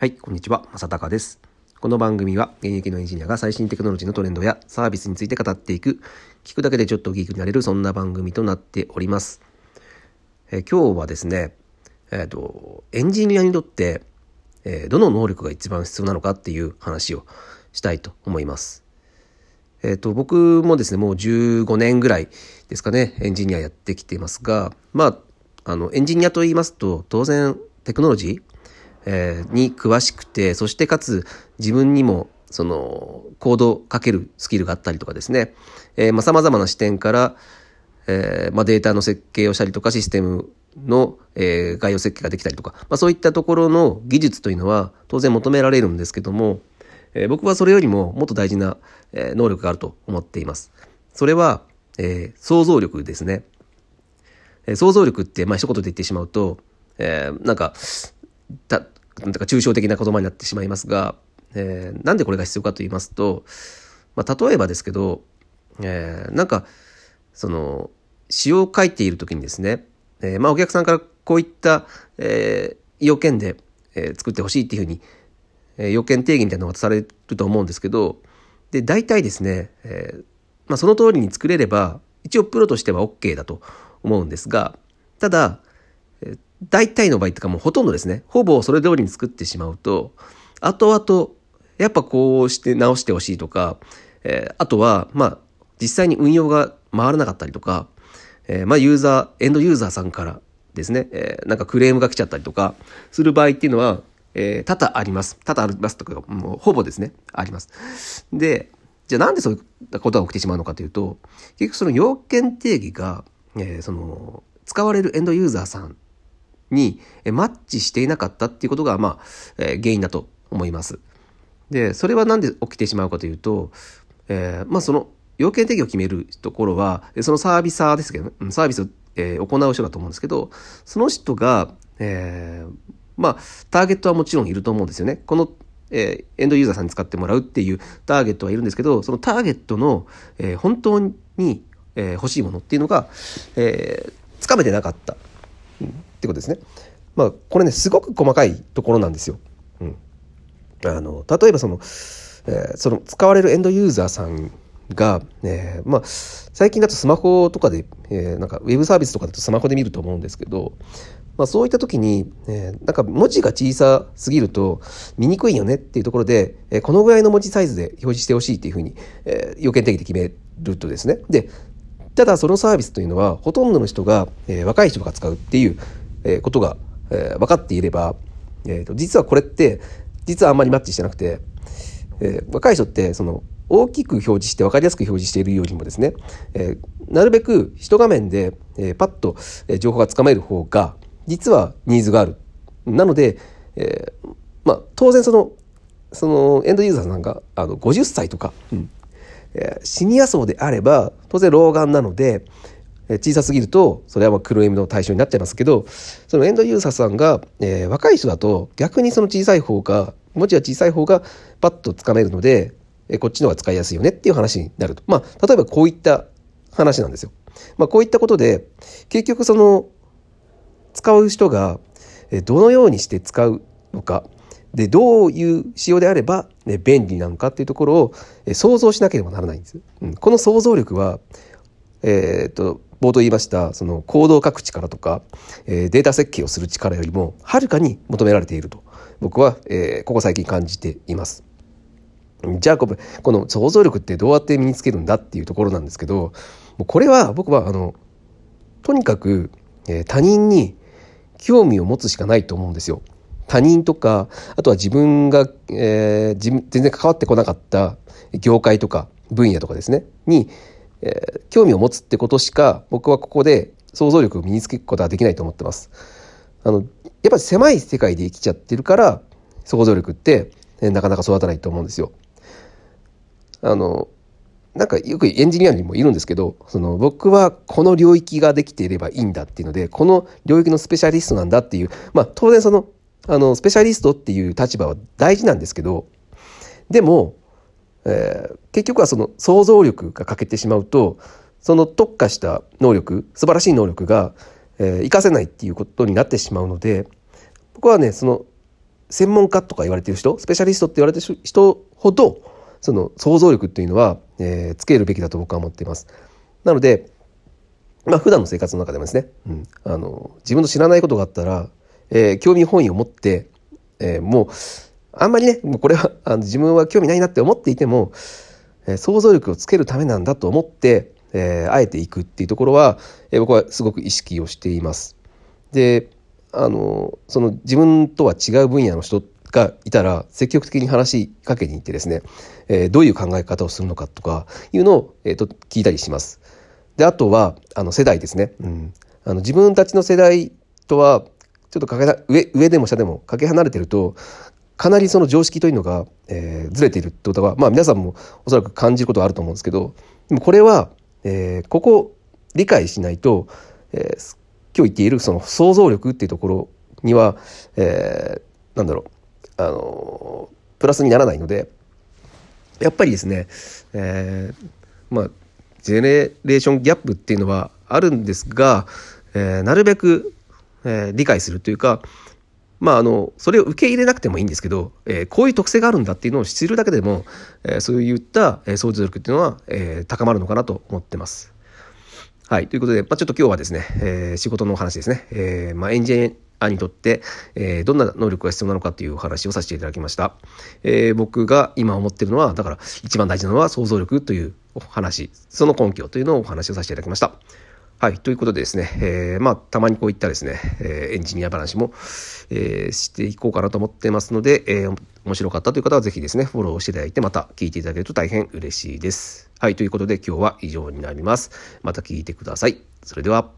はい、こんにちは、まさたかです。この番組は現役のエンジニアが最新テクノロジーのトレンドやサービスについて語っていく、聞くだけでちょっとギークになれる、そんな番組となっております。え今日はですね、えっ、ー、と、エンジニアにとって、えー、どの能力が一番必要なのかっていう話をしたいと思います。えっ、ー、と、僕もですね、もう15年ぐらいですかね、エンジニアやってきていますが、まあ、あの、エンジニアと言いますと、当然、テクノロジー、えー、に詳しくて、そしてかつ自分にもそのコードをかけるスキルがあったりとかですね、えー、まあ様々な視点から、えー、まあデータの設計をしたりとかシステムの、えー、概要設計ができたりとか、まあそういったところの技術というのは当然求められるんですけども、えー、僕はそれよりももっと大事な、えー、能力があると思っています。それは、えー、想像力ですね。えー、想像力って、まあ一言で言ってしまうと、えー、なんか、た、なんか抽象的な言葉になってしまいますが、えー、なんでこれが必要かと言いますと、まあ、例えばですけど、えー、なんか、その、詩を書いている時にですね、えー、まあお客さんからこういった、えー、要件で、えー、作ってほしいっていうふうに、えー、要件定義みたいなのが渡されると思うんですけど、で、大体ですね、えー、まあその通りに作れれば、一応プロとしては OK だと思うんですが、ただ、大体の場合とかもうほとんどですね、ほぼそれ通りに作ってしまうと、後々、やっぱこうして直してほしいとか、えー、あとは、まあ、実際に運用が回らなかったりとか、えー、まあ、ユーザー、エンドユーザーさんからですね、えー、なんかクレームが来ちゃったりとか、する場合っていうのは、えー、多々あります。多々ありますとか、もうほぼですね、あります。で、じゃあなんでそういったことが起きてしまうのかというと、結局その要件定義が、えー、その、使われるエンドユーザーさんにマッチしていなかったっていうことが、まあ、えー、原因だと思います。で、それはなんで起きてしまうかというと、えー、まあその要件定義を決めるところは、そのサービサーですけど、ね、サービスを、えー、行う人だと思うんですけど、その人が、えー、まあ、ターゲットはもちろんいると思うんですよね。この、えー、エンドユーザーさんに使ってもらうっていうターゲットはいるんですけど、そのターゲットの、えー、本当に、えー、欲しいものっていうのが、えー、つかめてなかった。ってことですね。まあ、これね、すごく細かいところなんですよ。うん。あの、例えばその、えー、その使われるエンドユーザーさんが、えー、まあ、最近だとスマホとかで、えー、なんかウェブサービスとかだとスマホで見ると思うんですけど、まあそういった時に、えー、なんか文字が小さすぎると見にくいよねっていうところで、えー、このぐらいの文字サイズで表示してほしいっていうふうに、えー、要件的に決めるとですね。で、ただそのサービスというのはほとんどの人が、えー、若い人が使うっていう、えことが、え分かっていれば、えーと、実はこれって実はあんまりマッチしてなくて、えー、若い人ってその大きく表示して分かりやすく表示しているよりもですね、えー、なるべく一画面で、えー、パッと、情報がつかめる方が実はニーズがある。なので、えまあ当然そのそのエンドユーザーさんがあの50歳とか、うんえシニア層であれば当然老眼なので、小さすぎるとそれはまあクロームの対象になっちゃいますけどそのエンドユーザーさんが、えー、若い人だと逆にその小さい方が文字が小さい方がパッとつかめるので、えー、こっちの方が使いやすいよねっていう話になるとまあ例えばこういった話なんですよ。まあ、こういったことで結局その使う人がどのようにして使うのかでどういう仕様であれば、ね、便利なのかっていうところを想像しなければならないんです。うん、この想像力はえー、っと冒頭言いましたその行動を書く力とか、えー、データ設計をする力よりもはるかに求められていると僕は、えー、ここ最近感じています。じゃあこの想像力ってどうやって身につけるんだっていうところなんですけどもうこれは僕はあのとにかく、えー、他人に興味を持つしかないと思うんですよ。他人とかあとは自分が、えー、全然関わってこなかった業界とか分野とかですねにえー、興味を持つってことしか僕はここで想像力を身につけることはできないと思ってます。あの、やっぱり狭い世界で生きちゃってるから想像力って、ね、なかなか育たないと思うんですよ。あの、なんかよくエンジニアにもいるんですけど、その僕はこの領域ができていればいいんだっていうので、この領域のスペシャリストなんだっていう、まあ当然その、あの、スペシャリストっていう立場は大事なんですけど、でも、えー、結局はその想像力が欠けてしまうとその特化した能力素晴らしい能力が、えー、活かせないっていうことになってしまうので僕はねその専門家とか言われてる人スペシャリストって言われてる人ほどその想像力っていうのは、えー、つけるべきだと僕は思っています。なのでまあ普段の生活の中でもですね、うん、あの自分の知らないことがあったら、えー、興味本位を持って、えー、もうあんまりねもうこれはあの自分は興味ないなって思っていても、えー、想像力をつけるためなんだと思って、えー、あえていくっていうところは、えー、僕はすごく意識をしています。であのその自分とは違う分野の人がいたら積極的に話しかけに行ってですね、えー、どういう考え方をするのかとかいうのを、えーと聞いたりします。で、あとは、あの、世代ですね。うん。あの、自分たちの世代とは、ちょっとかけ、上、上でも下でもかけ離れてると、かなりその常識というのが、えー、ずれているってことは、まあ皆さんもおそらく感じることはあると思うんですけど、でもこれは、えー、ここ理解しないと、えー、今日言っているその想像力っていうところには、えー、なんだろう、あのプラスにならないので、やっぱりですね、えー、まあジェネレーションギャップっていうのはあるんですが、えー、なるべく、えー、理解するというかまああのそれを受け入れなくてもいいんですけど、えー、こういう特性があるんだっていうのを知るだけでも、えー、そういった、え、想像力っていうのは、えー、高まるのかなと思ってます。はい。ということで、まあ、ちょっと今日はですね、えー、仕事のお話ですね。えー、まあ、エンジニアにとって、えー、どんな能力が必要なのかっていうお話をさせていただきました。えー、僕が今思ってるのは、だから一番大事なのは想像力というお話、その根拠というのをお話をさせていただきました。はい。ということでですね、えー、まあ、たまにこういったですね、えー、エンジニア話も、えー、していこうかなと思ってますので、えー、面白かったという方はぜひですね、フォローしていただいて、また聞いていただけると大変嬉しいです。はい。ということで今日は以上になります。また聞いてください。それでは。